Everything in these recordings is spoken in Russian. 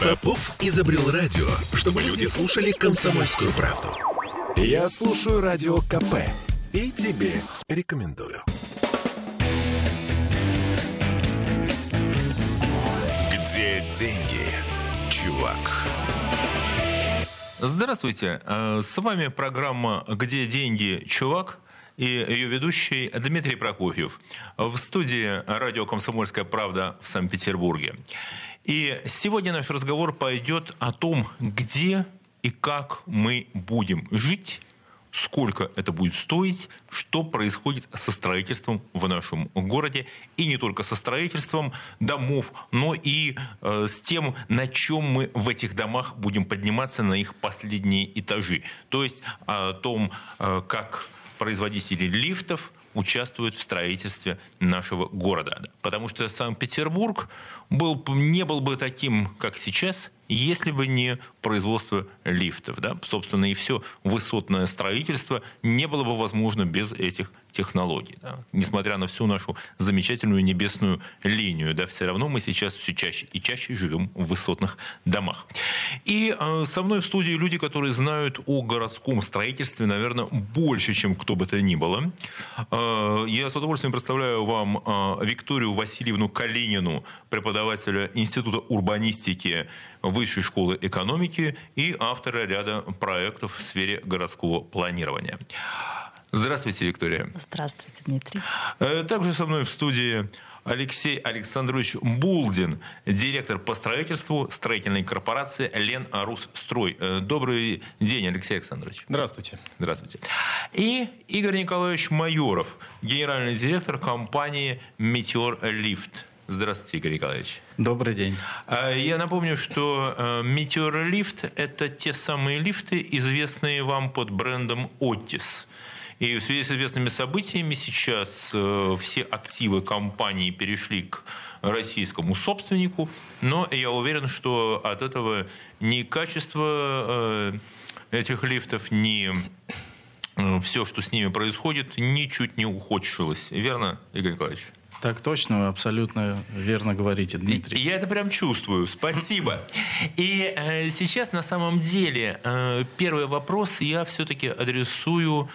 Попов изобрел радио, чтобы люди слушали комсомольскую правду. Я слушаю радио КП и тебе рекомендую. Где деньги, чувак? Здравствуйте, э, с вами программа «Где деньги, чувак?» И ее ведущий Дмитрий Прокофьев в студии радио «Комсомольская правда» в Санкт-Петербурге. И сегодня наш разговор пойдет о том, где и как мы будем жить сколько это будет стоить, что происходит со строительством в нашем городе. И не только со строительством домов, но и э, с тем, на чем мы в этих домах будем подниматься на их последние этажи. То есть о том, э, как производители лифтов участвуют в строительстве нашего города. Потому что Санкт-Петербург был, не был бы таким, как сейчас, если бы не производство лифтов. Да? Собственно, и все высотное строительство не было бы возможно без этих технологий. Да? Несмотря на всю нашу замечательную небесную линию, да, все равно мы сейчас все чаще и чаще живем в высотных домах. И э, со мной в студии люди, которые знают о городском строительстве, наверное, больше, чем кто бы то ни было. Э, я с удовольствием представляю вам э, Викторию Васильевну Калинину, преподавателя Института урбанистики Высшей школы экономики и автора ряда проектов в сфере городского планирования. Здравствуйте, Виктория. Здравствуйте, Дмитрий. Э, также со мной в студии Алексей Александрович Булдин, директор по строительству строительной корпорации Лен Арус Строй. Э, добрый день, Алексей Александрович. Здравствуйте. Здравствуйте. И Игорь Николаевич Майоров, генеральный директор компании Метеор Лифт. Здравствуйте, Игорь Николаевич. Добрый день. Э, я напомню, что Метеор Лифт – это те самые лифты, известные вам под брендом Otis. И в связи с известными событиями сейчас э, все активы компании перешли к российскому собственнику, но я уверен, что от этого ни качество э, этих лифтов, ни э, все, что с ними происходит, ничуть не ухудшилось. Верно, Игорь Николаевич? Так точно, вы абсолютно верно говорите, Дмитрий. Я это прям чувствую. Спасибо. И э, сейчас на самом деле э, первый вопрос я все-таки адресую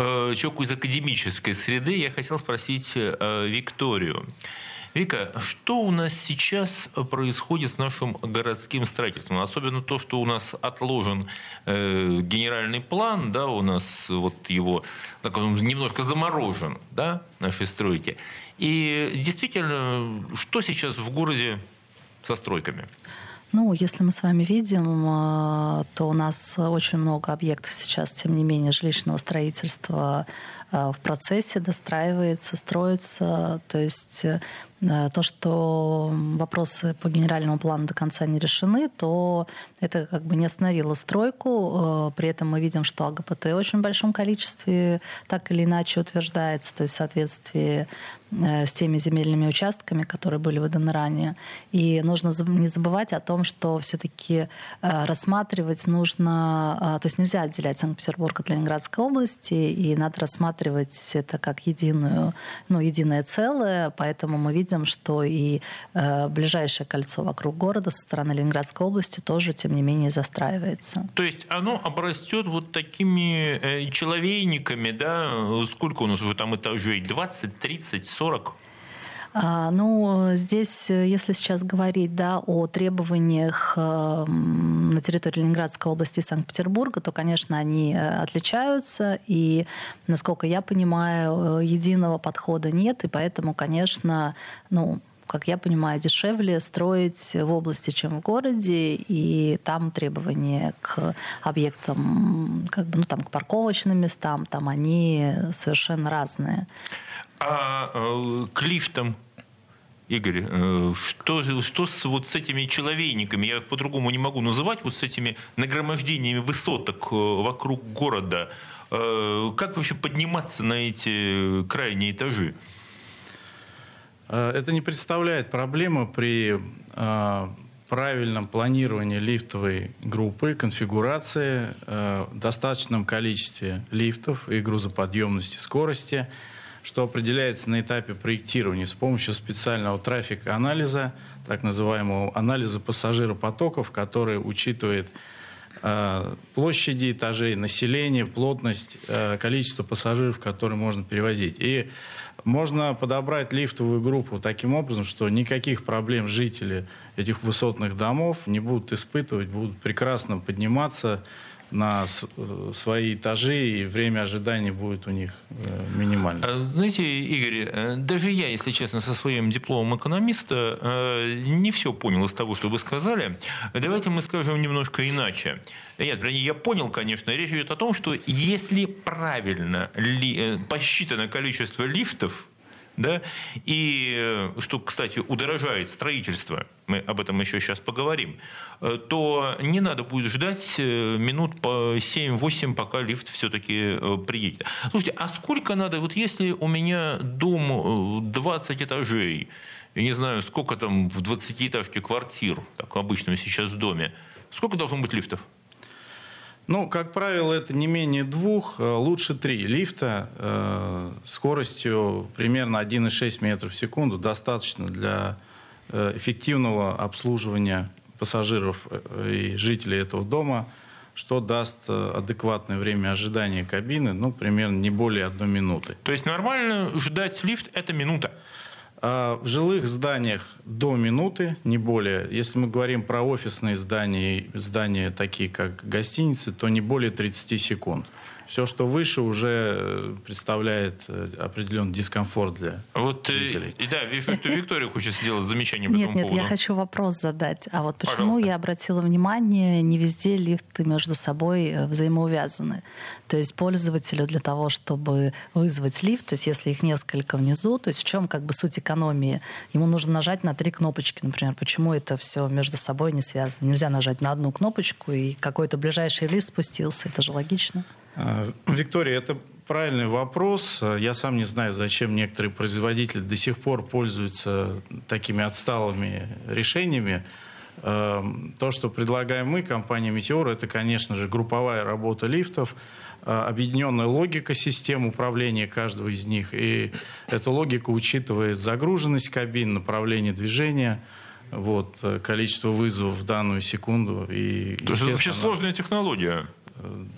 человеку из академической среды. Я хотел спросить э, Викторию. Вика, что у нас сейчас происходит с нашим городским строительством? Особенно то, что у нас отложен э, генеральный план, да, у нас вот его так, он немножко заморожен, да, нашей стройки. И действительно, что сейчас в городе со стройками? Ну, если мы с вами видим, э, то у нас очень много объектов сейчас, тем не менее, жилищного строительства э, в процессе достраивается, строится. То есть э, то, что вопросы по генеральному плану до конца не решены, то это как бы не остановило стройку. При этом мы видим, что АГПТ в очень большом количестве так или иначе утверждается, то есть в соответствии Э, с теми земельными участками, которые были выданы ранее. И нужно не забывать о том, что все-таки э, рассматривать нужно, э, то есть нельзя отделять Санкт-Петербург от Ленинградской области, и надо рассматривать это как единую, ну, единое целое, поэтому мы видим, что и ближайшее кольцо вокруг города со стороны Ленинградской области тоже, тем не менее, застраивается. То есть оно обрастет вот такими человейниками, да, сколько у нас уже там этажей, 20, 30, 40? А, ну, здесь, если сейчас говорить да, о требованиях эм, на территории Ленинградской области и Санкт-Петербурга, то, конечно, они э, отличаются. И, насколько я понимаю, э, единого подхода нет. И поэтому, конечно, ну, как я понимаю, дешевле строить в области, чем в городе, и там требования к объектам, как бы, ну, там, к парковочным местам, там они совершенно разные. А э, к лифтам Игорь, э, что, что с, вот с этими человейниками, я их по-другому не могу называть, вот с этими нагромождениями высоток э, вокруг города, как вообще подниматься на эти крайние этажи? Это не представляет проблемы при правильном планировании лифтовой группы, конфигурации, достаточном количестве лифтов и грузоподъемности, скорости – что определяется на этапе проектирования с помощью специального трафик-анализа, так называемого анализа пассажиропотоков, который учитывает э, площади этажей, население, плотность, э, количество пассажиров, которые можно перевозить. И можно подобрать лифтовую группу таким образом, что никаких проблем жители этих высотных домов не будут испытывать, будут прекрасно подниматься на э, свои этажи, и время ожидания будет у них э, минимально. А, знаете, Игорь, э, даже я, если честно, со своим дипломом экономиста не все понял из того, что вы сказали. Давайте мы скажем немножко иначе. Нет, я понял, конечно, речь идет о том, что если правильно ли, посчитано количество лифтов, да, и что, кстати, удорожает строительство, мы об этом еще сейчас поговорим, Э, то не надо будет ждать э, минут по 7-8, пока лифт все-таки э, приедет. Слушайте, а сколько надо, вот если у меня дом 20 этажей, я не знаю, сколько там в 20-этажке квартир, так обычно сейчас в доме, сколько должно быть лифтов? Ну, как правило, это не менее двух, лучше три лифта э, скоростью примерно 1,6 метров в секунду достаточно для э, эффективного обслуживания пассажиров э, и жителей этого дома, что даст э, адекватное время ожидания кабины, ну, примерно не более одной минуты. То есть нормально ждать лифт – это минута? А в жилых зданиях до минуты, не более. Если мы говорим про офисные здания, здания такие как гостиницы, то не более 30 секунд все, что выше, уже э, представляет э, определенный дискомфорт для вот, э, жителей. Да, вижу, что Виктория хочет сделать замечание по нет, этому нет, поводу. Нет, я хочу вопрос задать. А вот почему Пожалуйста. я обратила внимание, не везде лифты между собой взаимоувязаны? То есть пользователю для того, чтобы вызвать лифт, то есть если их несколько внизу, то есть в чем как бы суть экономии? Ему нужно нажать на три кнопочки, например. Почему это все между собой не связано? Нельзя нажать на одну кнопочку, и какой-то ближайший лифт спустился. Это же логично. А, Виктория, это правильный вопрос. Я сам не знаю, зачем некоторые производители до сих пор пользуются такими отсталыми решениями. А, то, что предлагаем мы, компания «Метеор», это, конечно же, групповая работа лифтов, а, объединенная логика систем управления каждого из них. И эта логика учитывает загруженность кабин, направление движения, вот, количество вызовов в данную секунду. И, То есть это вообще сложная технология.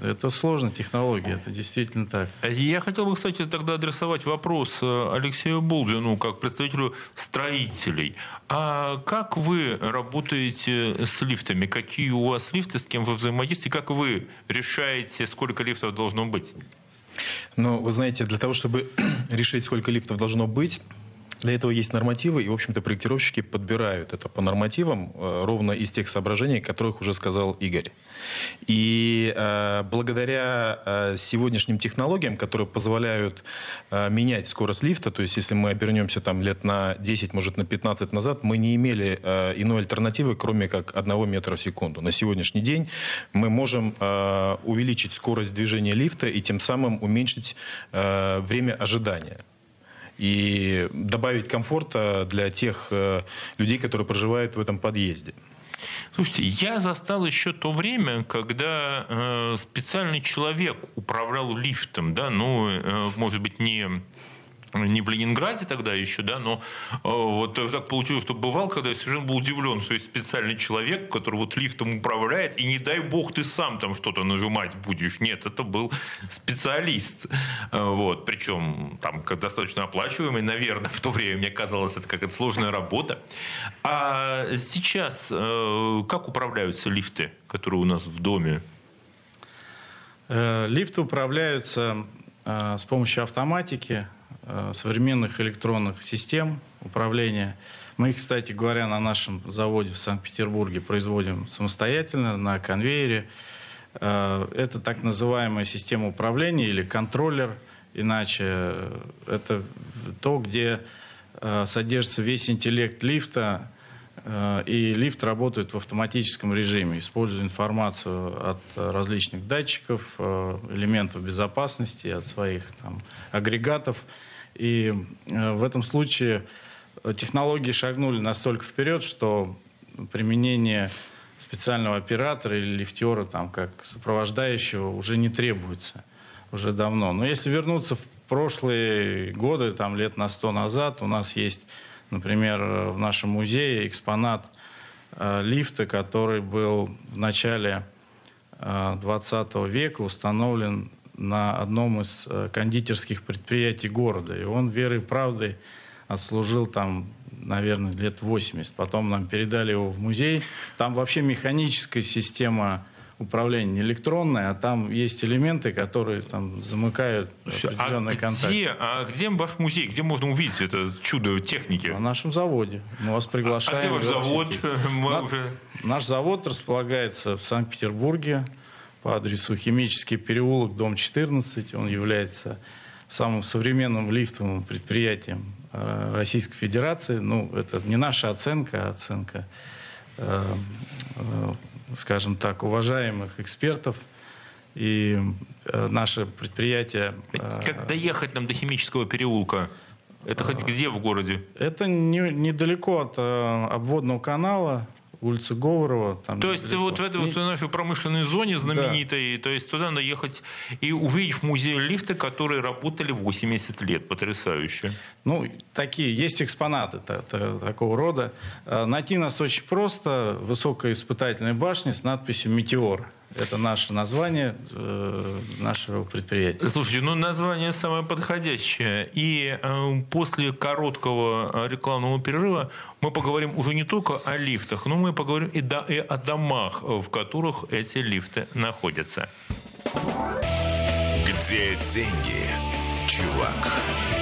Это сложная технология, это действительно так. Я хотел бы, кстати, тогда адресовать вопрос э, Алексею Булдину, как представителю строителей. А как вы работаете с лифтами? Какие у вас лифты, с кем вы взаимодействуете? Как вы решаете, сколько лифтов должно быть? Ну, вы знаете, для того, чтобы решить, сколько лифтов должно быть, для этого есть нормативы, и, в общем-то, проектировщики подбирают это по нормативам э, ровно из тех соображений, которых уже сказал Игорь. И э, благодаря э, сегодняшним технологиям, которые позволяют э, менять скорость лифта, то есть если мы обернемся там лет на 10, может на 15 назад, мы не имели э, иной альтернативы, кроме как одного метра в секунду. На сегодняшний день мы можем э, увеличить скорость движения лифта и тем самым уменьшить э, время ожидания и добавить комфорта для тех э, людей, которые проживают в этом подъезде. Слушайте, я застал еще то время, когда э, специальный человек управлял лифтом, да, ну, э, может быть, не не в Ленинграде тогда еще, да, но э, вот так получилось, что бывал, когда я совершенно был удивлен, что есть специальный человек, который вот лифтом управляет, и не дай бог ты сам там что-то нажимать будешь. Нет, это был специалист. Э, вот, причем там достаточно оплачиваемый, наверное, в то время мне казалось, это какая-то сложная работа. А сейчас э, как управляются лифты, которые у нас в доме? Лифты управляются с помощью автоматики, Э, современных электронных систем управления. Мы кстати говоря, на нашем заводе в Санкт-Петербурге производим самостоятельно на конвейере. Э, это так называемая система управления или контроллер. Иначе это то, где э, содержится весь интеллект лифта, и лифт работает в автоматическом режиме, используя информацию от различных датчиков, элементов безопасности, от своих там, агрегатов. И э, в этом случае технологии шагнули настолько вперед, что применение специального оператора или лифтера там, как сопровождающего уже не требуется уже давно. Но если вернуться в прошлые годы, там, лет на сто назад, у нас есть Например, в нашем музее экспонат э, лифта, который был в начале 20 века установлен на одном из кондитерских предприятий города. И он верой и правдой отслужил там наверное, лет 80. Потом нам передали его в музей. Там вообще механическая система управления не электронная, а там есть элементы, которые там замыкают определенные а контакты. Где, а где ваш музей? Где можно увидеть это чудо техники? На нашем заводе. Мы вас приглашаем. А где ваш завод? Мы уже... Наш завод располагается в Санкт-Петербурге по адресу Химический переулок, дом 14. Он является самым современным лифтовым предприятием Э, Российской Федерации. Ну, это не наша оценка, а оценка, э, э, скажем так, уважаемых экспертов. И наше предприятие... Как доехать нам до химического переулка? Это хоть где в городе? Это не, недалеко от обводного канала улица Говорова. Там то есть вот в этой вот нашей промышленной зоне знаменитой, да. то есть туда надо ехать и увидеть в музее лифты, которые работали 80 лет. Потрясающе. Ну, такие, есть экспонаты такого рода. Э, найти нас очень просто. Высокая испытательная башня с надписью «Метеор». Это наше название э, нашего предприятия. Слушайте, ну название самое подходящее. И э, после короткого рекламного перерыва мы поговорим уже не только о лифтах, но мы поговорим и, до, и о домах, в которых эти лифты находятся. Где деньги, чувак?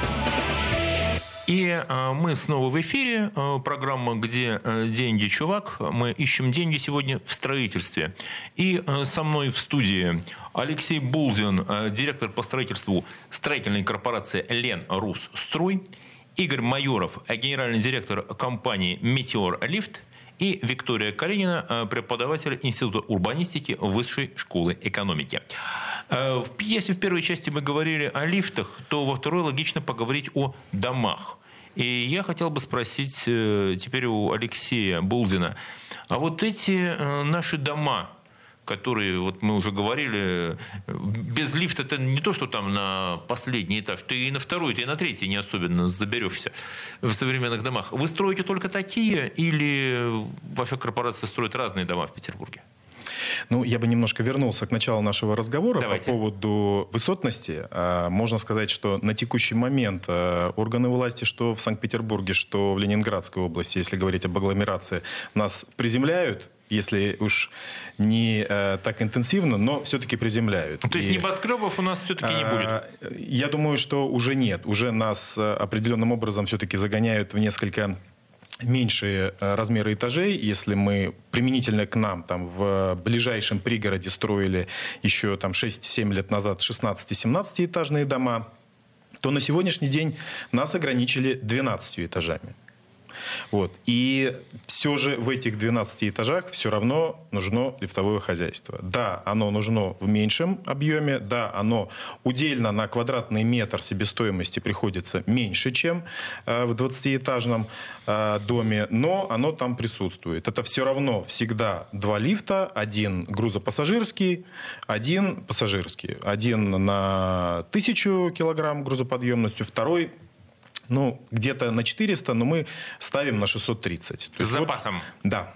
И э, мы снова в эфире. Э, программа «Где э, деньги, чувак?». Мы ищем деньги сегодня в строительстве. И со мной в студии Алексей Булзин, директор по строительству строительной корпорации «Лен Рус Строй», Игорь Майоров, генеральный директор компании «Метеор Лифт», и Виктория Калинина, преподаватель Института урбанистики Высшей школы экономики. Если в первой части мы говорили о лифтах, то во второй логично поговорить о домах. И я хотел бы спросить э, теперь у Алексея Булдина, а вот эти э, наши дома, которые, вот мы уже говорили, без лифта это не то, что там на последний этаж, ты и на второй, ты и на третий не особенно заберешься в современных домах. Вы строите только такие или ваша корпорация строит разные дома в Петербурге? Ну, я бы немножко вернулся к началу нашего разговора Давайте. по поводу высотности. А, можно сказать, что на текущий момент а, органы власти, что в Санкт-Петербурге, что в Ленинградской области, если говорить об агломерации, нас приземляют если уж не э, так интенсивно, но все-таки приземляют. То есть и, небоскребов у нас все-таки не будет? Я думаю, что уже нет. Уже нас э, определенным образом все-таки загоняют в несколько меньшие э, размеры этажей, если мы применительно к нам там в ближайшем пригороде строили еще там 6-7 лет назад 16-17 этажные дома, то на сегодняшний день нас ограничили 12 этажами. Вот. И все же в этих 12 этажах все равно нужно лифтовое хозяйство. Да, оно нужно в меньшем объеме, да, оно удельно на квадратный метр себестоимости приходится меньше, чем э, в 20-этажном э, доме, но оно там присутствует. Это все равно всегда два лифта, один грузопассажирский, один пассажирский. Один на тысячу килограмм грузоподъемностью, второй ну, где-то на 400, но мы ставим на 630. С запасом? Вот, да.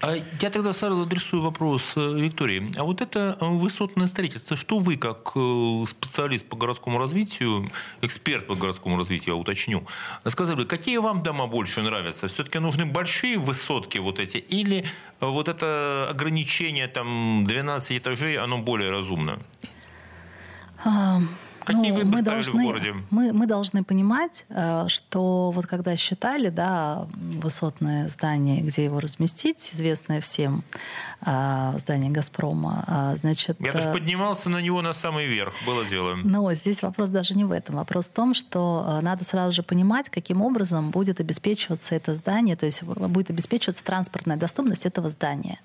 А я тогда сразу адресую вопрос э, Виктории. А вот это э, высотное строительство, что вы, как э, специалист по городскому развитию, эксперт по городскому развитию, я уточню, сказали, какие вам дома больше нравятся? Все-таки нужны большие высотки вот эти или вот это ограничение там 12 этажей, оно более разумно? А, Какие ну, вы мы должны, в городе? Мы, мы должны понимать, э, что вот когда считали да, высотное здание, где его разместить, известное всем э, здание «Газпрома», э, значит... Я даже поднимался на него на самый верх, было дело. Но здесь вопрос даже не в этом. Вопрос в том, что надо сразу же понимать, каким образом будет обеспечиваться это здание, то есть будет обеспечиваться транспортная доступность этого здания,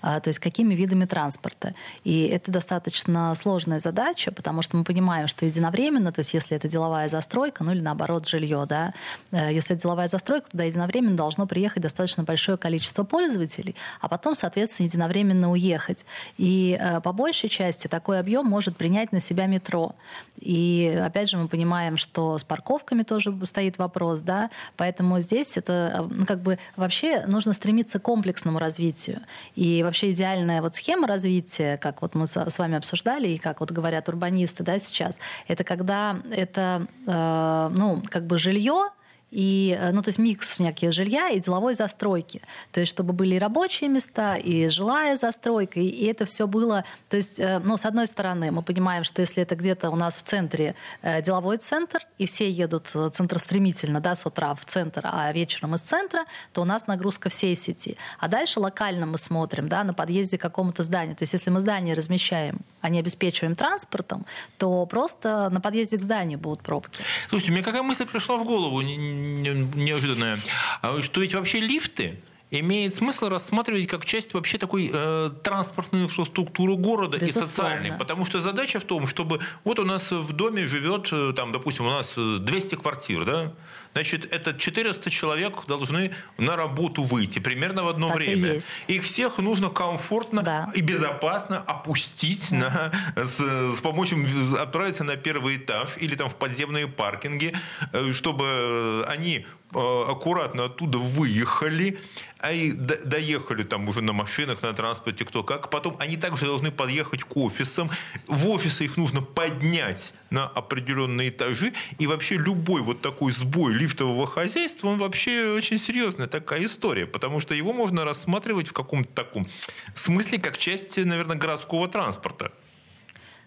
то есть какими видами транспорта. И это достаточно сложная задача, потому что мы понимаем, что единовременно, то есть если это деловая застройка, ну или наоборот жилье, да, э, если это деловая застройка, туда единовременно должно приехать достаточно большое количество пользователей, а потом, соответственно, единовременно уехать. И э, по большей части такой объем может принять на себя метро. И опять же мы понимаем, что с парковками тоже стоит вопрос, да, поэтому здесь это э, ну, как бы вообще нужно стремиться к комплексному развитию. И вообще идеальная вот схема развития, как вот мы с вами обсуждали, и как вот говорят урбанисты, да, сейчас, это когда это, э, ну, как бы жилье, и, э, ну, то есть микс неких жилья и деловой застройки. То есть, чтобы были и рабочие места, и жилая застройка, и, и это все было, то есть, э, ну, с одной стороны, мы понимаем, что если это где-то у нас в центре э, деловой центр, и все едут центр стремительно, да, с утра в центр, а вечером из центра, то у нас нагрузка всей сети. А дальше локально мы смотрим, да, на подъезде к какому-то зданию. То есть, если мы здание размещаем, а не обеспечиваем транспортом, то просто на подъезде к зданию будут пробки. Слушайте, мне какая мысль пришла в голову? Неожиданное, а что ведь вообще лифты имеет смысл рассматривать как часть вообще такой э, транспортной инфраструктуры города Безусловно. и социальной. Потому что задача в том, чтобы вот у нас в доме живет, э, там, допустим, у нас 200 квартир, да, значит, это 400 человек должны на работу выйти примерно в одно так время. Их всех нужно комфортно да. и безопасно опустить, да. на, с, с помощью отправиться на первый этаж или там в подземные паркинги, э, чтобы они аккуратно оттуда выехали, а и доехали там уже на машинах, на транспорте, кто как. Потом они также должны подъехать к офисам. В офисы их нужно поднять на определенные этажи. И вообще любой вот такой сбой лифтового хозяйства, он вообще очень серьезная такая история. Потому что его можно рассматривать в каком-то таком смысле как часть, наверное, городского транспорта.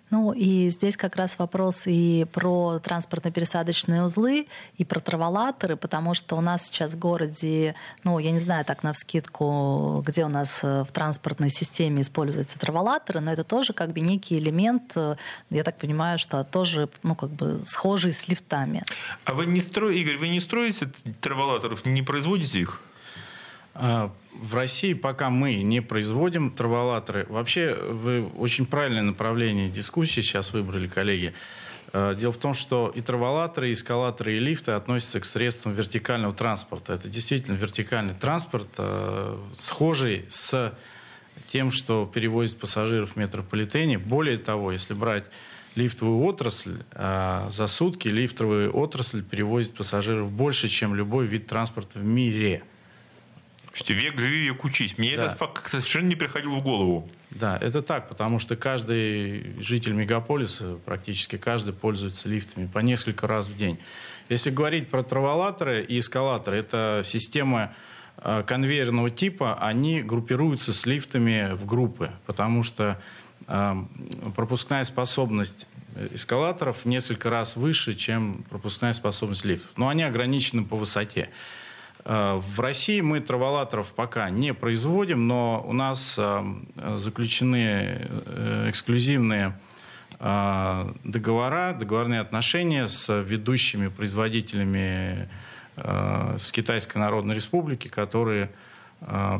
Ну и здесь как раз вопрос и про транспортно-пересадочные узлы, и про траволаторы, потому что у нас сейчас в городе, ну я не знаю так на вскидку, где у нас э, в транспортной системе используются траволаторы, но это тоже как бы некий элемент, э, я так понимаю, что тоже ну как бы схожий с лифтами. А вы не строите, Игорь, вы не строите траволаторов, не производите их? А, в России пока мы не производим траволаторы. Вообще, вы очень правильное направление дискуссии сейчас выбрали, коллеги. А, дело в том, что и траволаторы, и эскалаторы, и лифты относятся к средствам вертикального транспорта. Это действительно вертикальный транспорт, а, схожий с тем, что перевозит пассажиров в метрополитене. Более того, если брать лифтовую отрасль, за сутки лифтовая отрасль перевозит пассажиров больше, чем любой вид транспорта в мире – что век живи, век учись. Мне да. этот факт совершенно не приходил в голову. Да, это так, потому что каждый житель мегаполиса, практически каждый пользуется лифтами по несколько раз в день. Если говорить про траволаторы и эскалаторы, это система э, конвейерного типа, они группируются с лифтами в группы, потому что э, пропускная способность эскалаторов в несколько раз выше, чем пропускная способность лифтов. Но они ограничены по высоте. Э, в России мы траволаторов пока не производим, но у нас э, заключены э, эксклюзивные договора, договорные отношения с ведущими производителями с Китайской Народной Республики, которые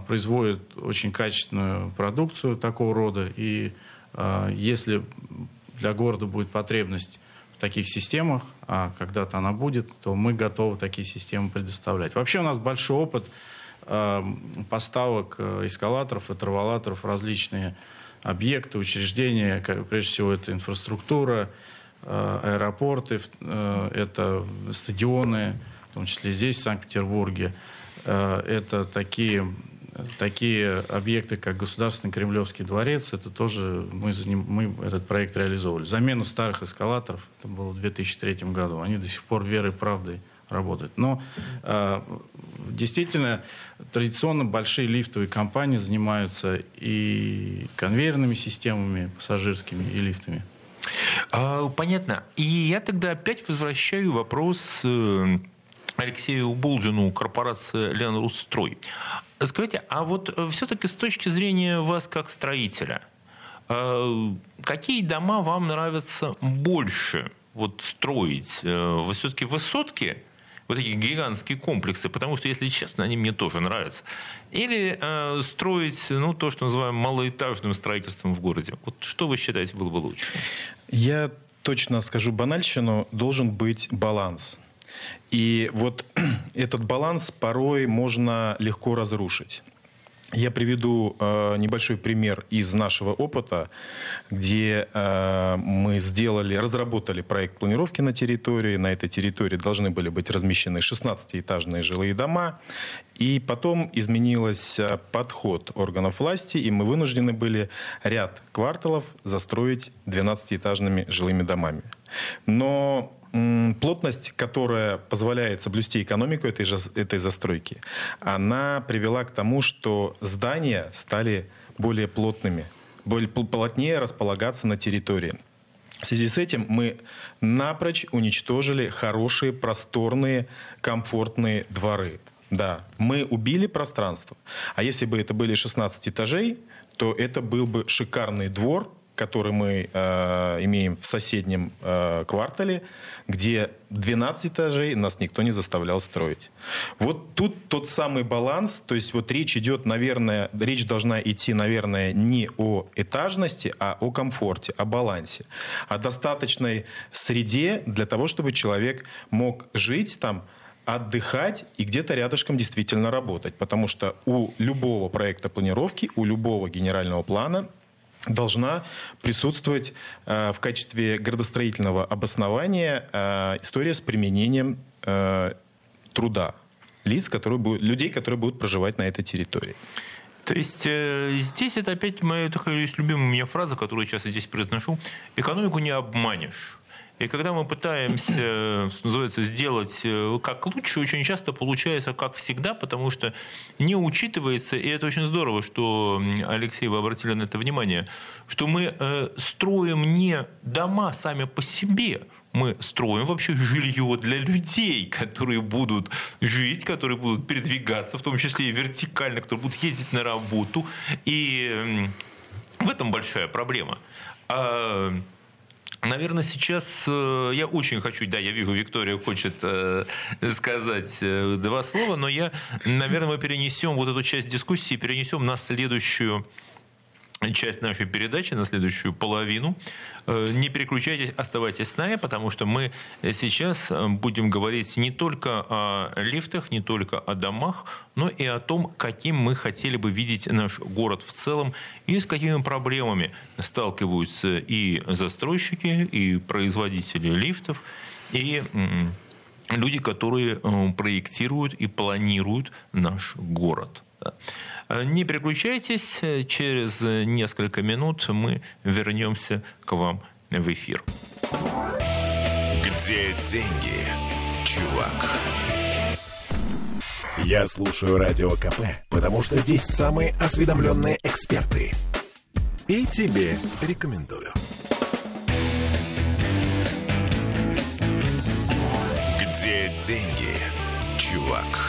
производят очень качественную продукцию такого рода. И если для города будет потребность в таких системах, а когда-то она будет, то мы готовы такие системы предоставлять. Вообще у нас большой опыт э, поставок э, эскалаторов и траволаторов в различные объекты, учреждения, прежде всего это инфраструктура, э, аэропорты, э, это стадионы, в том числе здесь, в Санкт-Петербурге. Это такие такие объекты, как Государственный Кремлевский дворец, это тоже мы, заним, мы этот проект реализовывали. Замену старых эскалаторов, это было в 2003 году, они до сих пор верой и правдой работают. Но э, действительно, традиционно большие лифтовые компании занимаются и конвейерными системами пассажирскими, и лифтами. А, понятно. И я тогда опять возвращаю вопрос э, Алексею Булдину, корпорация «Ленрустрой». Скажите, а вот э, все-таки с точки зрения вас как строителя, э, какие дома вам нравятся больше вот строить? Вы все-таки высотки вот эти гигантские комплексы, потому что, если честно, они мне тоже нравятся. Или э, строить, ну, то, что называем малоэтажным строительством в городе. Вот что вы считаете было бы лучше? Я точно скажу банальщину, должен быть баланс. И вот этот баланс порой можно легко разрушить. Я приведу э, небольшой пример из нашего опыта, где э, мы сделали, разработали проект планировки на территории. На этой территории должны были быть размещены 16-этажные жилые дома. И потом изменился подход органов власти, и мы вынуждены были ряд кварталов застроить 12-этажными жилыми домами. Но плотность, которая позволяет соблюсти экономику этой, же, этой застройки, она привела к тому, что здания стали более плотными, более плотнее располагаться на территории. В связи с этим мы напрочь уничтожили хорошие, просторные, комфортные дворы. Да, мы убили пространство. А если бы это были 16 этажей, то это был бы шикарный двор, который мы э, имеем в соседнем э, квартале, где 12 этажей нас никто не заставлял строить. Вот тут тот самый баланс, то есть вот речь идет, наверное, речь должна идти, наверное, не о этажности, а о комфорте, о балансе, о достаточной среде для того, чтобы человек мог жить там, отдыхать и где-то рядышком действительно работать. Потому что у любого проекта планировки, у любого генерального плана должна присутствовать э, в качестве градостроительного обоснования э, история с применением э, труда лиц, которые будут, людей, которые будут проживать на этой территории. То есть э, здесь это опять моя такая любимая у меня фраза, которую я сейчас здесь произношу. Экономику не обманешь. И когда мы пытаемся, что называется, сделать э, как лучше, очень часто получается как всегда, потому что не учитывается, и это очень здорово, что, Алексей, вы обратили на это внимание, что мы э, строим не дома сами по себе, мы строим вообще жилье для людей, которые будут жить, которые будут передвигаться, в том числе и вертикально, которые будут ездить на работу. И в этом большая проблема. Наверное, сейчас э, я очень хочу, да, я вижу, Виктория хочет э, сказать э, два слова, но я, наверное, мы перенесем вот эту часть дискуссии, перенесем на следующую часть нашей передачи на следующую половину. Э, не переключайтесь, оставайтесь с нами, потому что мы сейчас э, будем говорить не только о лифтах, не только о домах, но и о том, каким мы хотели бы видеть наш город в целом и с какими проблемами сталкиваются и застройщики, и производители лифтов, и люди, которые э, проектируют и планируют наш город. Не переключайтесь, через несколько минут мы вернемся к вам в эфир. Где деньги, чувак? Я слушаю Радио КП, потому что здесь самые осведомленные эксперты. И тебе рекомендую. Где деньги, чувак?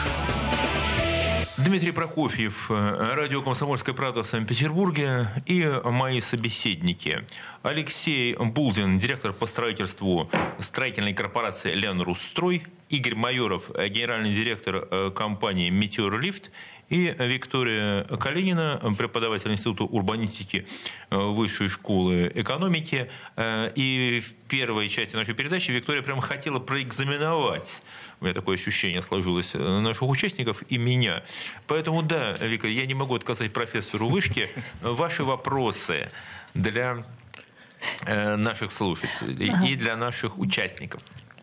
Дмитрий Прокофьев, э, радио «Комсомольская правда» в Санкт-Петербурге и мои собеседники. Алексей Булдин, директор по строительству строительной корпорации «Ленрустрой», Игорь Майоров, генеральный директор э, компании «Метеорлифт» и Виктория Калинина, преподаватель Института урбанистики э, Высшей школы экономики. И в первой части нашей передачи Виктория прямо хотела проэкзаменовать у меня такое ощущение сложилось, э, наших участников и меня. Поэтому да, Вика, я не могу отказать профессору Вышки. Ваши вопросы для э, наших слушателей и для наших участников.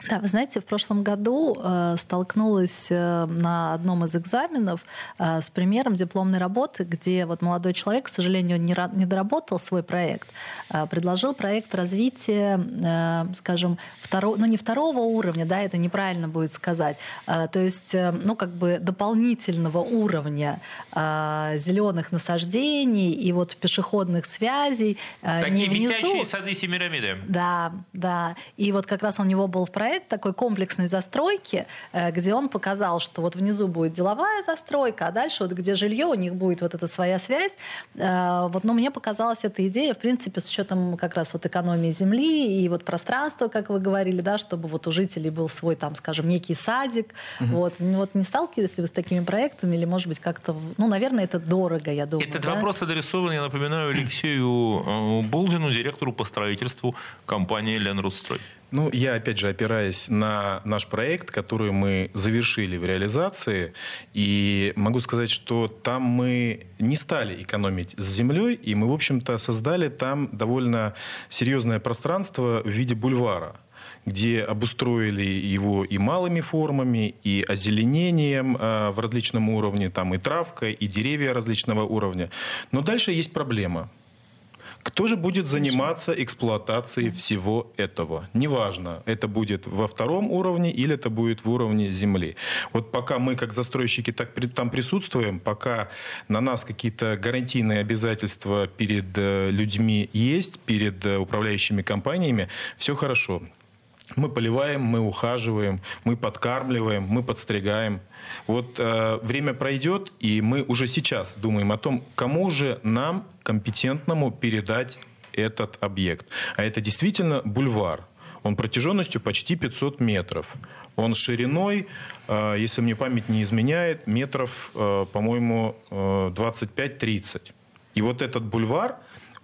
Да, вы знаете, в прошлом году э, столкнулась э, на одном из экзаменов э, с примером дипломной работы, где вот молодой человек, к сожалению, не, не доработал свой проект, э, предложил проект развития, э, скажем, второго, ну не второго уровня, да, это неправильно будет сказать, э, то есть, э, ну как бы дополнительного уровня э, зеленых насаждений и вот пешеходных связей. Э, Такие не внизу. сады Семирамиды. Да, да. И вот как раз у него был в проект проект такой комплексной застройки, э, где он показал, что вот внизу будет деловая застройка, а дальше вот где жилье, у них будет вот эта своя связь. Э, вот, но мне показалась эта идея, в принципе, с учетом как раз вот экономии земли и вот пространства, как вы говорили, да, чтобы вот у жителей был свой там, скажем, некий садик. Угу. Вот. Ну, вот не сталкивались ли вы с такими проектами или, может быть, как-то, ну, наверное, это дорого, я думаю. Этот да? вопрос адресован, я напоминаю, Алексею э, Болдину, директору по строительству компании «Ленрустрой». Ну, я, опять же, опираясь на наш проект, который мы завершили в реализации, и могу сказать, что там мы не стали экономить с землей, и мы, в общем-то, создали там довольно серьезное пространство в виде бульвара где обустроили его и малыми формами, и озеленением э, в различном уровне, там и травка, и деревья различного уровня. Но дальше есть проблема – кто же будет заниматься эксплуатацией всего этого? Неважно, это будет во втором уровне или это будет в уровне земли. Вот пока мы, как застройщики, так там присутствуем, пока на нас какие-то гарантийные обязательства перед э, людьми есть, перед э, управляющими компаниями, все хорошо. Мы поливаем, мы ухаживаем, мы подкармливаем, мы подстригаем. Вот э, время пройдет, и мы уже сейчас думаем о том, кому же нам компетентному передать этот объект. А это действительно бульвар. Он протяженностью почти 500 метров. Он шириной, э, если мне память не изменяет, метров, э, по-моему, э, 25-30. И вот этот бульвар,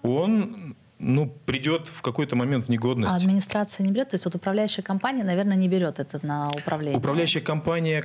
он ну, придет в какой-то момент в негодность. А администрация не берет? То есть вот управляющая компания, наверное, не берет это на управление? Управляющая компания...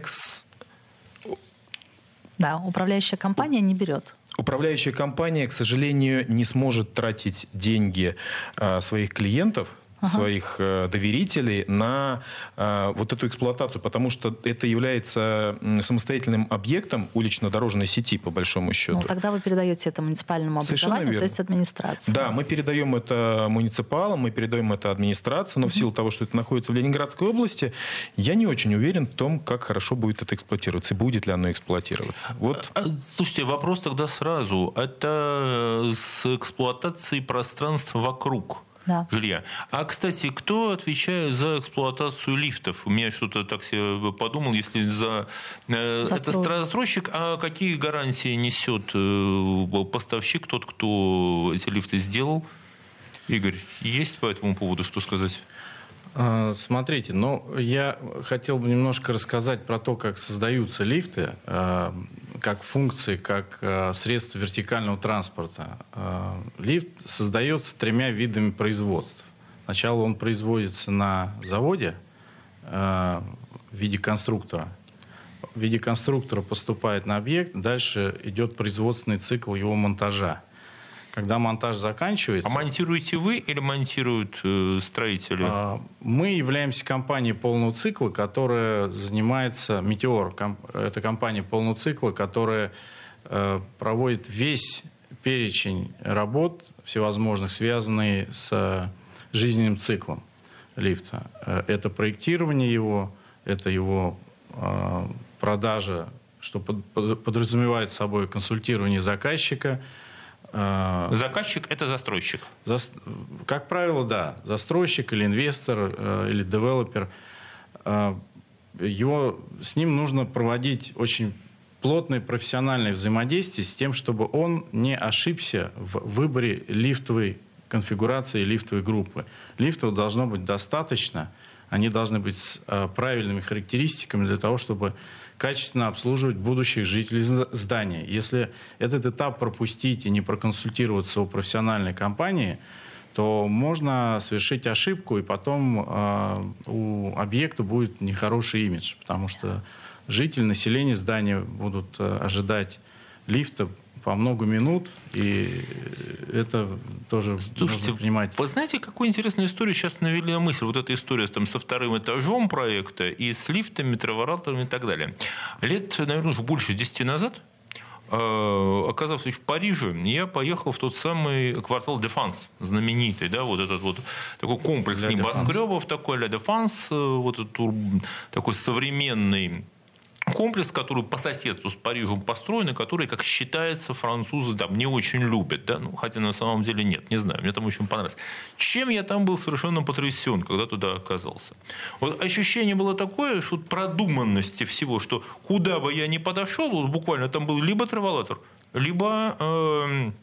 Да, управляющая компания не берет. Управляющая компания, к сожалению, не сможет тратить деньги э, своих клиентов ага. своих э, доверителей на э, вот эту эксплуатацию, потому что это является самостоятельным объектом улично-дорожной сети, по большому счету. Ну, тогда вы передаете это муниципальному образованию, то есть администрации. Да, мы передаем это муниципалам, мы передаем это администрации, но в силу того, что это находится в Ленинградской области, я не очень уверен в том, как хорошо будет это эксплуатироваться, и будет ли оно эксплуатироваться. Вот. А, слушайте, вопрос тогда сразу. Это с эксплуатацией пространства вокруг да. жилья. А, кстати, кто отвечает за эксплуатацию лифтов? У меня что-то так себе подумал, если за... Э, это застройщик, а какие гарантии несет э, поставщик, тот, кто эти лифты сделал? Игорь, есть по этому поводу что сказать? А, смотрите, ну, я хотел бы немножко рассказать про то, как создаются лифты, а, как функции, как а, средства вертикального транспорта. Лифт создается тремя видами производств. Сначала он производится на заводе в виде конструктора. В виде конструктора поступает на объект, дальше идет производственный цикл его монтажа. Когда монтаж заканчивается... А монтируете вы или монтируют э, строители? А, мы являемся компанией полного цикла, которая занимается... Метеор, комп, это компания полного цикла, которая э, проводит весь перечень работ всевозможных, связанные с жизненным циклом лифта. Э, это проектирование его, это его э, продажа, что под, под, подразумевает собой консультирование заказчика – Заказчик – это застройщик? За, как правило, да. Застройщик или инвестор, э, или девелопер. Э, его, с ним нужно проводить очень плотное профессиональное взаимодействие с тем, чтобы он не ошибся в выборе лифтовой конфигурации лифтовой группы. Лифтов должно быть достаточно, они должны быть с э, правильными характеристиками для того, чтобы качественно обслуживать будущих жителей здания. Если этот этап пропустить и не проконсультироваться у профессиональной компании, то можно совершить ошибку, и потом э, у объекта будет нехороший имидж, потому что жители, население здания будут э, ожидать лифта по много минут, и это тоже Слушайте, нужно понимать. Вы знаете, какую интересную историю сейчас навели на мысль? Вот эта история там, со вторым этажом проекта и с лифтами, травораторами и так далее. Лет, наверное, уже больше 10 назад э, оказавшись в Париже, я поехал в тот самый квартал Дефанс, знаменитый, да, вот этот вот такой комплекс небоскребов, такой Ля Дефанс, э, вот этот такой современный комплекс, который по соседству с Парижем построен, и который, как считается, французы там не очень любят. Да? Ну, хотя на самом деле нет, не знаю. Мне там очень понравилось. Чем я там был совершенно потрясен, когда туда оказался. Вот ощущение было такое, что продуманности всего, что куда бы я ни подошел, вот буквально там был либо траволатор, либо... эм,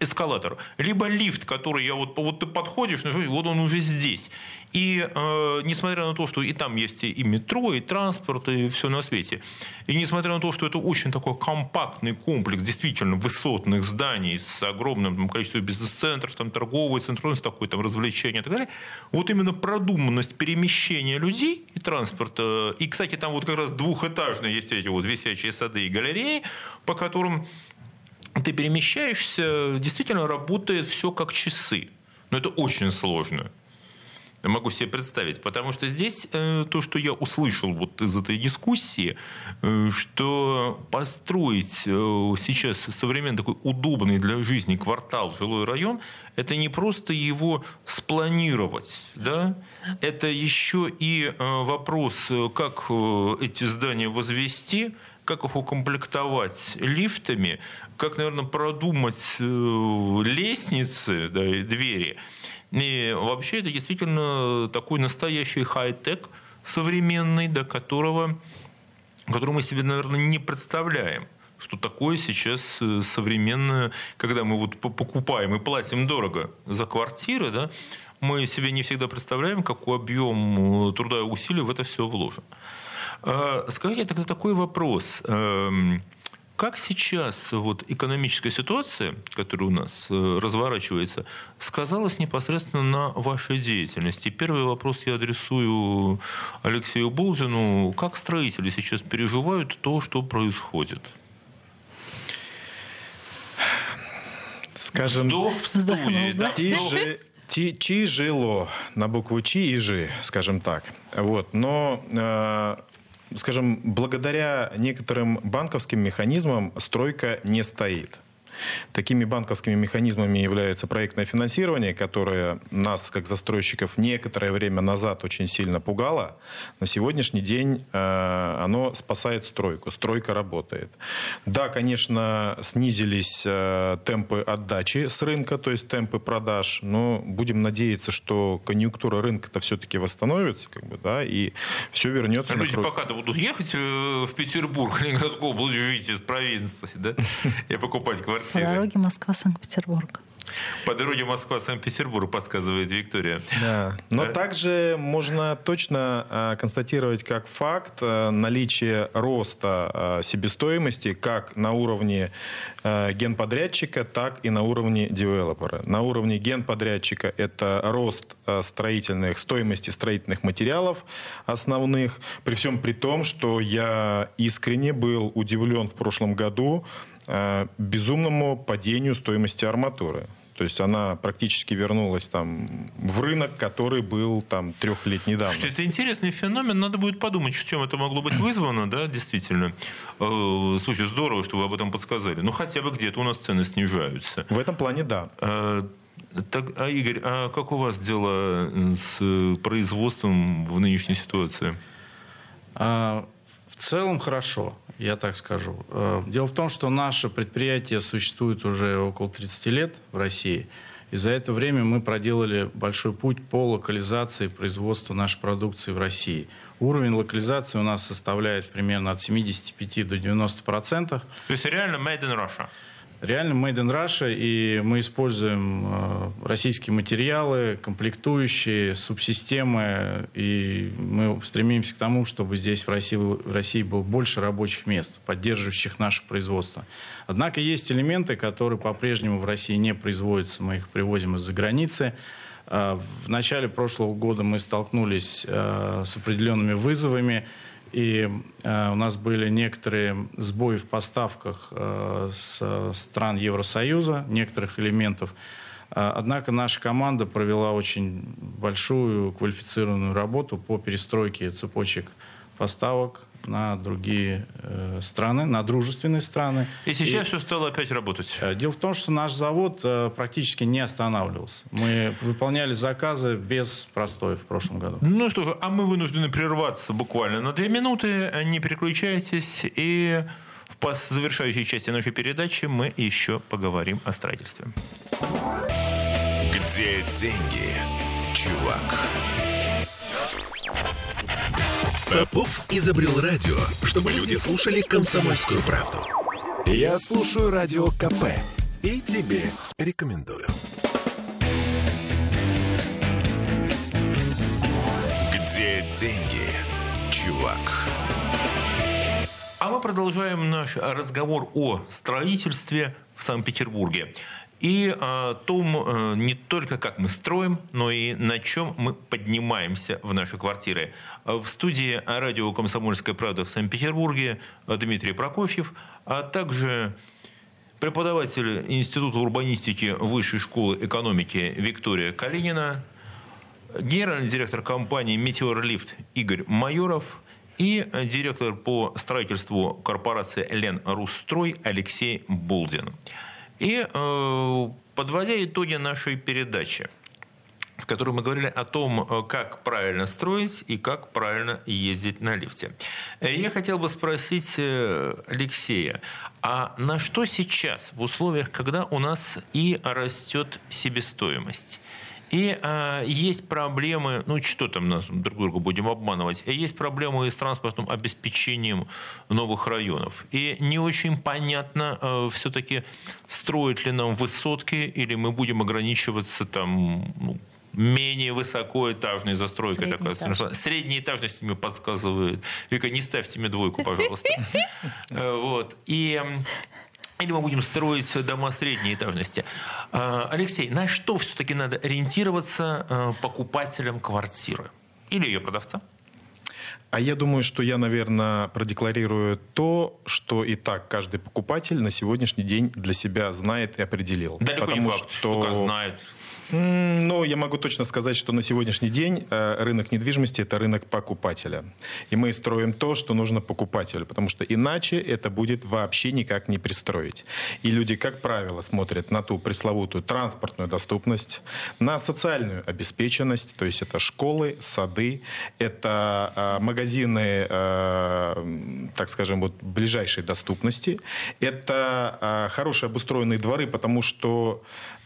эскалатор, либо лифт, который я вот, вот ты подходишь, нажимаешь, вот он уже здесь. И э, несмотря на то, что и там есть и метро, и транспорт, и все на свете, и несмотря на то, что это очень такой компактный комплекс действительно высотных зданий с огромным там, количеством бизнес-центров, там торговый центр, с такой там развлечения и так далее, вот именно продуманность перемещения людей и транспорта, и, кстати, там вот как раз двухэтажные есть эти вот висячие сады и галереи, по которым ты перемещаешься, действительно работает все как часы. Но это очень сложно. Я могу себе представить. Потому что здесь э, то, что я услышал вот из этой дискуссии, э, что построить э, сейчас современный такой удобный для жизни квартал, жилой район, это не просто его спланировать, да? это еще и э, вопрос, э, как э, эти здания возвести, как их укомплектовать лифтами, как, наверное, продумать э, лестницы, да, и двери. И вообще это действительно такой настоящий хай-тек современный, до которого, который мы себе, наверное, не представляем что такое сейчас э, современное, когда мы вот по- покупаем и платим дорого за квартиры, да, мы себе не всегда представляем, какой объем э, труда и усилий в это все вложен. А, Скажите тогда такой вопрос. Эм, Как сейчас вот экономическая ситуация, которая у нас э, разворачивается, сказалась непосредственно на вашей деятельности? Первый вопрос я адресую Алексею Болдину. Как строители сейчас переживают то, что происходит? Скажем, Вздох в студии, да? Тяжи- ти- Тяжело на букву Чи и Жи, скажем так. Вот. Но, э, скажем, благодаря некоторым банковским механизмам стройка не стоит. Такими банковскими механизмами является проектное финансирование, которое нас, как застройщиков, некоторое время назад очень сильно пугало. На сегодняшний день э, оно спасает стройку. Стройка работает. Да, конечно, снизились э, темпы отдачи с рынка, то есть темпы продаж, но будем надеяться, что конъюнктура рынка-то все-таки восстановится, как бы, да, и все вернется на Люди круг. пока будут ехать э, в Петербург, Ленинградскую область, жить из провинции, да, и покупать По квартиры. дороге Москва-Санкт-Петербург. По дороге Москва-Санкт-Петербург, подсказывает Виктория. Да. Но Да. также можно точно э, констатировать как факт э, наличие роста э, себестоимости как на уровне э, генподрядчика, так и на уровне девелопера. На уровне генподрядчика это рост э, строительных, стоимости строительных материалов основных, при всем при том, что я искренне был удивлен в прошлом году э, безумному падению стоимости арматуры. То есть она практически вернулась там в рынок, который был там трехлетней Слушайте, давности. это интересный феномен. Надо будет подумать, чем это могло быть вызвано, да, действительно. Э, Слушай, здорово, что вы об этом подсказали. Ну, хотя бы где-то у нас цены снижаются. В этом плане да. А, так, а Игорь, а как у вас дела с производством в нынешней ситуации? А, В целом хорошо, я так скажу. Э, Дело в том, что наше предприятие существует уже около 30 лет в России. И за это время мы проделали большой путь по локализации производства нашей продукции в России. Уровень локализации у нас составляет примерно от 75 до 90 процентов. То есть реально made in Russia. Реально made in Russia, и мы используем э, российские материалы, комплектующие, субсистемы, и мы стремимся к тому, чтобы здесь в России, в России было больше рабочих мест, поддерживающих наше производство. Однако есть элементы, которые по-прежнему в России не производятся, мы их привозим из-за границы. Э, В начале прошлого года мы столкнулись э, с определенными вызовами, и э, у нас были некоторые сбои в поставках э, с стран Евросоюза, некоторых элементов. Э, однако наша команда провела очень большую квалифицированную работу по перестройке цепочек поставок на другие э, страны, на дружественные страны. И сейчас и, все стало опять работать. Э, дело в том, что наш завод э, практически не останавливался. Мы выполняли заказы без простоя в прошлом году. Ну что же, а мы вынуждены прерваться буквально на две минуты. Не переключайтесь. И в завершающей части нашей передачи мы еще поговорим о строительстве. Где деньги, чувак? Попов изобрел радио, чтобы люди слушали комсомольскую правду. Я слушаю радио КП и тебе рекомендую. Где деньги, чувак? А мы продолжаем наш разговор о строительстве в Санкт-Петербурге и о том э, не только как мы строим, но и на чем мы поднимаемся в наши квартиры. В студии радио «Комсомольская правда» в Санкт-Петербурге Дмитрий Прокофьев, а также преподаватель Института урбанистики Высшей школы экономики Виктория Калинина, генеральный директор компании «Метеорлифт» Игорь Майоров и директор по строительству корпорации «Лен Русстрой» Алексей Булдин. И э, подводя итоги нашей передачи, в которой мы говорили о том, э, как правильно строить и как правильно ездить на лифте. Э, я хотел бы спросить Алексея, а на что сейчас в условиях, когда у нас и растет себестоимость, и а, есть проблемы, ну что там нас друг друга будем обманывать, есть проблемы с транспортным обеспечением новых районов. И не очень понятно а, все-таки, строить ли нам высотки, или мы будем ограничиваться там ну, менее высокоэтажной застройкой. Средний такая, этаж. Средняя этажность мне подсказывает. Вика, не ставьте мне двойку, пожалуйста. Э, вот. И или мы будем строить дома средней этажности. А, Алексей, на что все-таки надо ориентироваться а, покупателям квартиры? Или ее продавца? А я думаю, что я, наверное, продекларирую то, что и так каждый покупатель на сегодняшний день для себя знает и определил. Далеко Потому не факт, что знает. Ну, я могу точно сказать, что на сегодняшний день э, рынок недвижимости – это рынок покупателя. И мы строим то, что нужно покупателю, потому что иначе это будет вообще никак не пристроить. И люди, как правило, смотрят на ту пресловутую транспортную доступность, на социальную обеспеченность, то есть это школы, сады, это э, магазины, э, так скажем, вот ближайшей доступности, это хорошие обустроенные дворы, потому что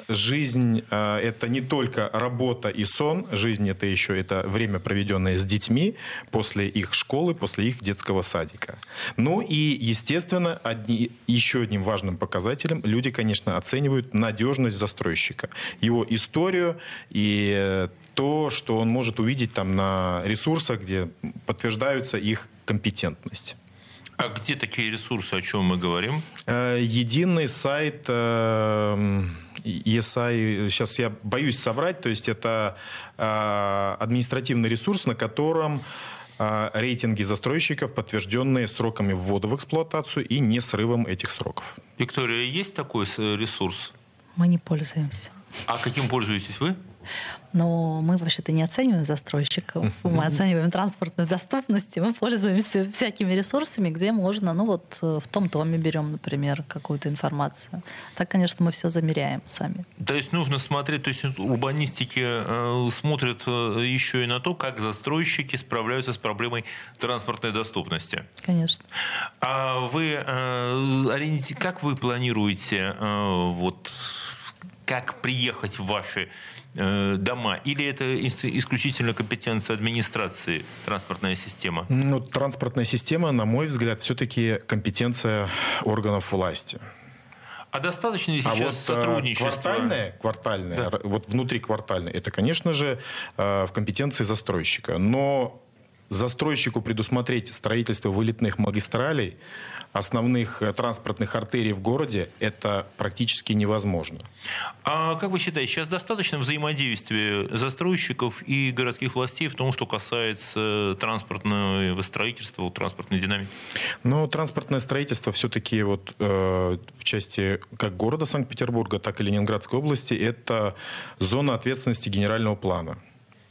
жизнь э, это не только работа и сон, жизнь это еще это время, проведенное с детьми после их школы, после их детского садика. Ну и, естественно, одни, еще одним важным показателем люди, конечно, оценивают надежность застройщика, его историю и то, что он может увидеть там на ресурсах, где подтверждаются их компетентность. А где такие ресурсы, о чем мы говорим? Э, единый сайт ESI, сейчас я боюсь соврать, то есть это э, административный ресурс, на котором э, рейтинги застройщиков, подтвержденные сроками ввода в эксплуатацию и не срывом этих сроков. Виктория, есть такой ресурс? Мы не пользуемся. А каким пользуетесь вы? Но мы вообще-то не оцениваем застройщиков, мы оцениваем транспортную доступность, мы пользуемся всякими ресурсами, где можно, ну вот э, в том доме берем, например, какую-то информацию. Так, конечно, мы все замеряем сами. То есть нужно смотреть, то есть урбанистики э, смотрят э, еще и на то, как застройщики справляются с проблемой транспортной доступности. Конечно. А вы, как вы планируете вот как приехать в ваши дома? Или это исключительно компетенция администрации, транспортная система? Ну, транспортная система, на мой взгляд, все-таки компетенция органов власти. А достаточно ли сейчас а вот, сотрудничества? Квартальное, квартальное да. вот внутри квартальное, это, конечно же, э, в компетенции застройщика. Но застройщику предусмотреть строительство вылетных магистралей, основных э, транспортных артерий в городе, это практически невозможно. А как вы считаете, сейчас достаточно взаимодействия застройщиков и городских властей в том, что касается транспортного строительства, транспортной динамики? Ну, транспортное строительство все-таки вот э, в части как города Санкт-Петербурга, так и Ленинградской области это зона ответственности генерального плана.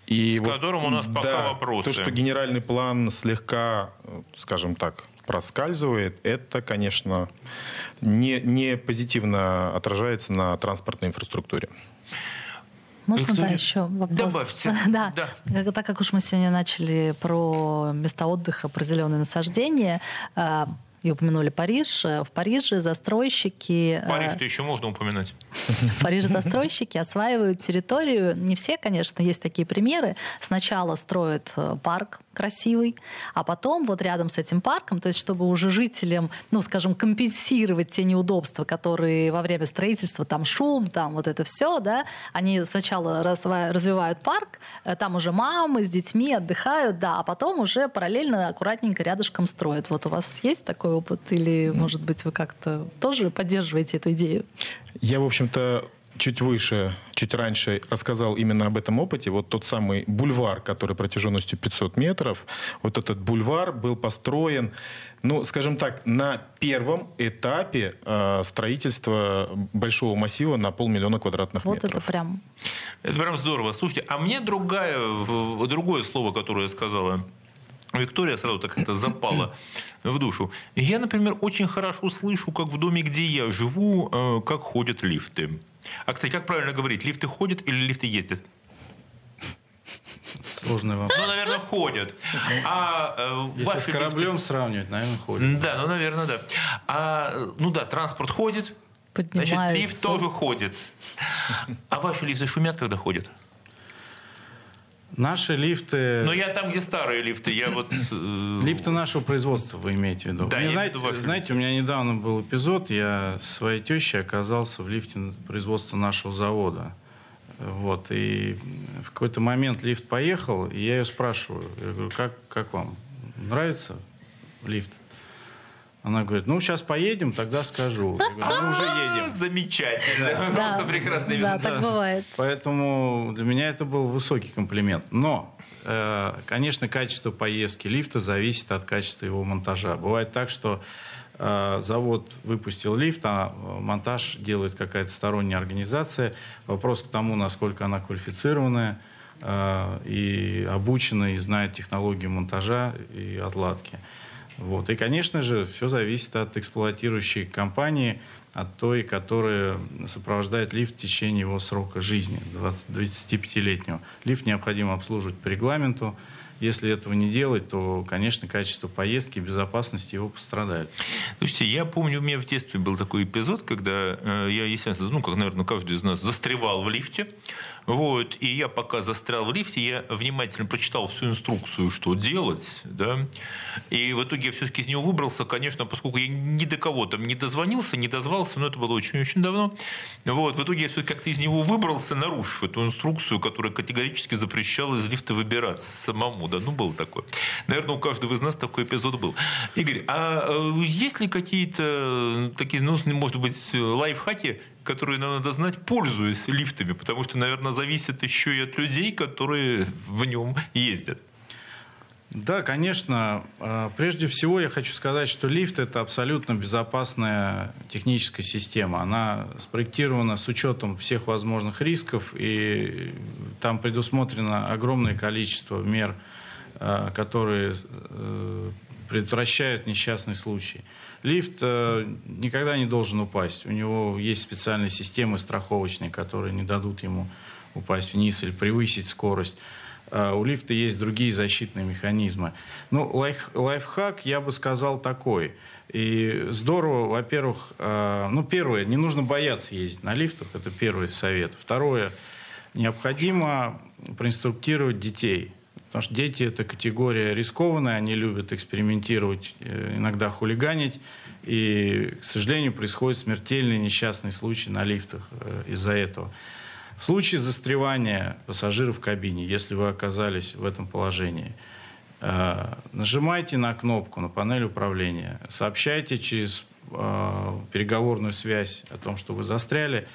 И с вот, которым у нас пока да, вопросы. То, что генеральный план слегка, скажем так, проскальзывает, это, конечно, не, не позитивно отражается на транспортной инфраструктуре. Можно, Виктория? да, еще вопрос? Добавьте. да. да. Так как уж мы сегодня начали про места отдыха, про зеленые насаждения, а, и упомянули Париж. В Париже застройщики... Э, Париж-то еще можно упоминать. В Париже застройщики осваивают территорию. Не все, конечно, есть такие примеры. Сначала строят э, парк красивый, а потом вот рядом с этим парком, то есть чтобы уже жителям, ну, скажем, компенсировать те неудобства, которые во время строительства, там шум, там вот это все, да, они сначала развивают парк, э, там уже мамы с детьми отдыхают, да, а потом уже параллельно аккуратненько рядышком строят. Вот у вас есть такой опыт или, может быть, вы как-то тоже поддерживаете эту идею? Я, в общем-то, чуть выше, чуть раньше рассказал именно об этом опыте. Вот тот самый бульвар, который протяженностью 500 метров, вот этот бульвар был построен, ну, скажем так, на первом этапе э, строительства большого массива на полмиллиона квадратных вот метров. Вот это прям... Это прям здорово. Слушайте, а мне другая, другое слово, которое сказала Виктория, сразу так как-то запала в душу. Я, например, очень хорошо слышу, как в доме, где я живу, э, как ходят лифты. А, кстати, как правильно говорить, лифты ходят или лифты ездят? Сложный вопрос. Ну, наверное, ходят. А, э, Если с кораблем лифты... сравнивать, наверное, ходят. Да, ну, наверное, да. А, ну да, транспорт ходит, значит, лифт тоже ходит. А ваши лифты шумят, когда ходят? Наши лифты... Но я там, где старые лифты, я вот... Э, лифты нашего производства вы имеете в виду? Да, Мне, знаете, знаете, у меня недавно был эпизод, я своей тещей оказался в лифте производства нашего завода. Вот, и в какой-то момент лифт поехал, и я ее спрашиваю, я говорю, как, как вам, нравится лифт? Она говорит, ну, сейчас поедем, тогда скажу. Я говорю, мы уже едем. Замечательно. Просто прекрасный Да, так бывает. Поэтому для меня это был высокий комплимент. Но, э, конечно, качество поездки лифта зависит от качества его монтажа. Бывает так, что э, завод выпустил лифт, а монтаж делает какая-то сторонняя организация. Вопрос к тому, насколько она квалифицированная э, и обучена, и знает технологии монтажа и отладки. Вот. И, конечно же, все зависит от эксплуатирующей компании, от той, которая сопровождает лифт в течение его срока жизни, 25-летнего. Лифт необходимо обслуживать по регламенту. Если этого не делать, то, конечно, качество поездки и безопасности его пострадает. Слушайте, я помню, у меня в детстве был такой эпизод, когда э, я, естественно, ну, как, наверное, каждый из нас застревал в лифте. Вот, и я пока застрял в лифте, я внимательно прочитал всю инструкцию, что делать, да, и в итоге я все-таки из него выбрался, конечно, поскольку я ни до кого там не дозвонился, не дозвался, но это было очень-очень давно, вот, в итоге я все-таки как-то из него выбрался, нарушив эту инструкцию, которая категорически запрещала из лифта выбираться самому, да, ну, было такое. Наверное, у каждого из нас такой эпизод был. Игорь, а э, есть ли какие-то такие, ну, может быть, лайфхаки, которые нам надо знать, пользуясь лифтами, потому что, наверное, зависит еще и от людей, которые в нем ездят. Да, конечно. А, прежде всего я хочу сказать, что лифт это абсолютно безопасная техническая система. Она спроектирована с учетом всех возможных рисков, и там предусмотрено огромное количество мер, а, которые э, предотвращают несчастные случаи. Лифт э, никогда не должен упасть. У него есть специальные системы страховочные, которые не дадут ему упасть вниз или превысить скорость. Э, у лифта есть другие защитные механизмы. Ну, лайф, лайфхак я бы сказал такой. И здорово, во-первых, э, ну, первое, не нужно бояться ездить на лифтах, это первый совет. Второе, необходимо проинструктировать детей. Потому что дети – это категория рискованная, они любят экспериментировать, э, иногда хулиганить. И, к сожалению, происходят смертельные несчастные случаи на лифтах э, из-за этого. В случае застревания пассажиров в кабине, если вы оказались в этом положении, Э, нажимайте на кнопку на панели управления, сообщайте через переговорную связь о том, что вы застряли.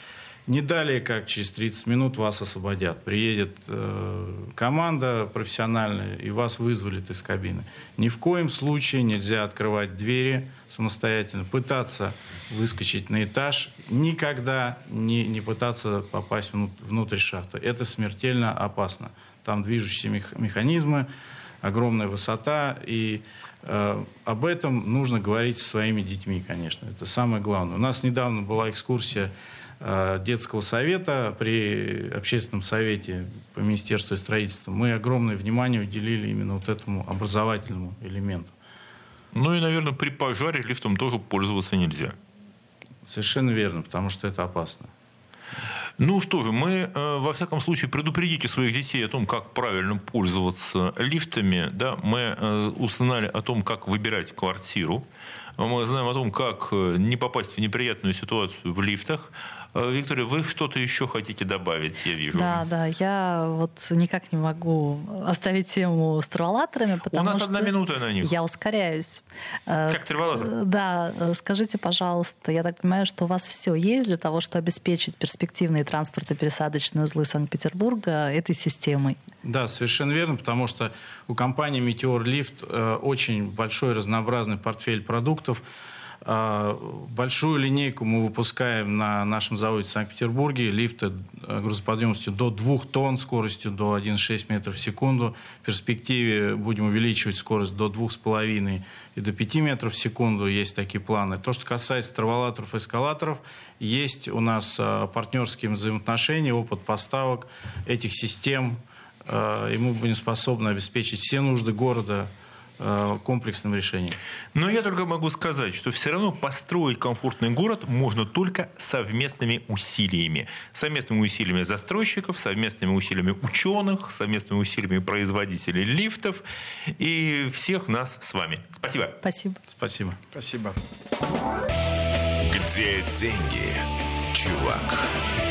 Не далее, как через 30 минут вас освободят. Приедет э, команда профессиональная и вас вызволит из кабины. Ни в коем случае нельзя открывать двери самостоятельно, пытаться выскочить на этаж, никогда не, не пытаться попасть внутрь шахты. Это смертельно опасно. Там движущиеся механизмы, огромная высота, и э, об этом нужно говорить со своими детьми, конечно. Это самое главное. У нас недавно была экскурсия детского совета при общественном совете по Министерству строительства. Мы огромное внимание уделили именно вот этому образовательному элементу. Ну и, наверное, при пожаре лифтом тоже пользоваться нельзя. Совершенно верно, потому что это опасно. Ну что же, мы, э, во всяком случае, предупредите своих детей о том, как правильно пользоваться лифтами. Да? Мы э, узнали о том, как выбирать квартиру. Мы знаем о том, как э, не попасть в неприятную ситуацию в лифтах. Э, Виктория, вы что-то еще хотите добавить, я вижу. Да, да, я вот никак не могу оставить тему с траволаторами, потому У нас что одна минута на них. Я ускоряюсь. Э, как траволатор? Да, скажите, пожалуйста, я так понимаю, что у вас все есть для того, чтобы обеспечить перспективные транспортно-пересадочные узлы Санкт-Петербурга этой системой? Да, совершенно верно, потому что у компании «Метеор Лифт» очень большой разнообразный портфель продуктов, большую линейку мы выпускаем на нашем заводе в Санкт-Петербурге. Лифты э, грузоподъемностью до 2 тонн, скоростью до 1,6 метров в секунду. В перспективе будем увеличивать скорость до 2,5 и до 5 метров в секунду. Есть такие планы. То, что касается траволаторов и эскалаторов, есть у нас э, партнерские взаимоотношения, опыт поставок этих систем. Э, и мы будем способны обеспечить все нужды города комплексным решением. Но я только могу сказать, что все равно построить комфортный город можно только совместными усилиями. Совместными усилиями застройщиков, совместными усилиями ученых, совместными усилиями производителей лифтов и всех нас с вами. Спасибо. Спасибо. Спасибо. Спасибо. Где деньги, чувак?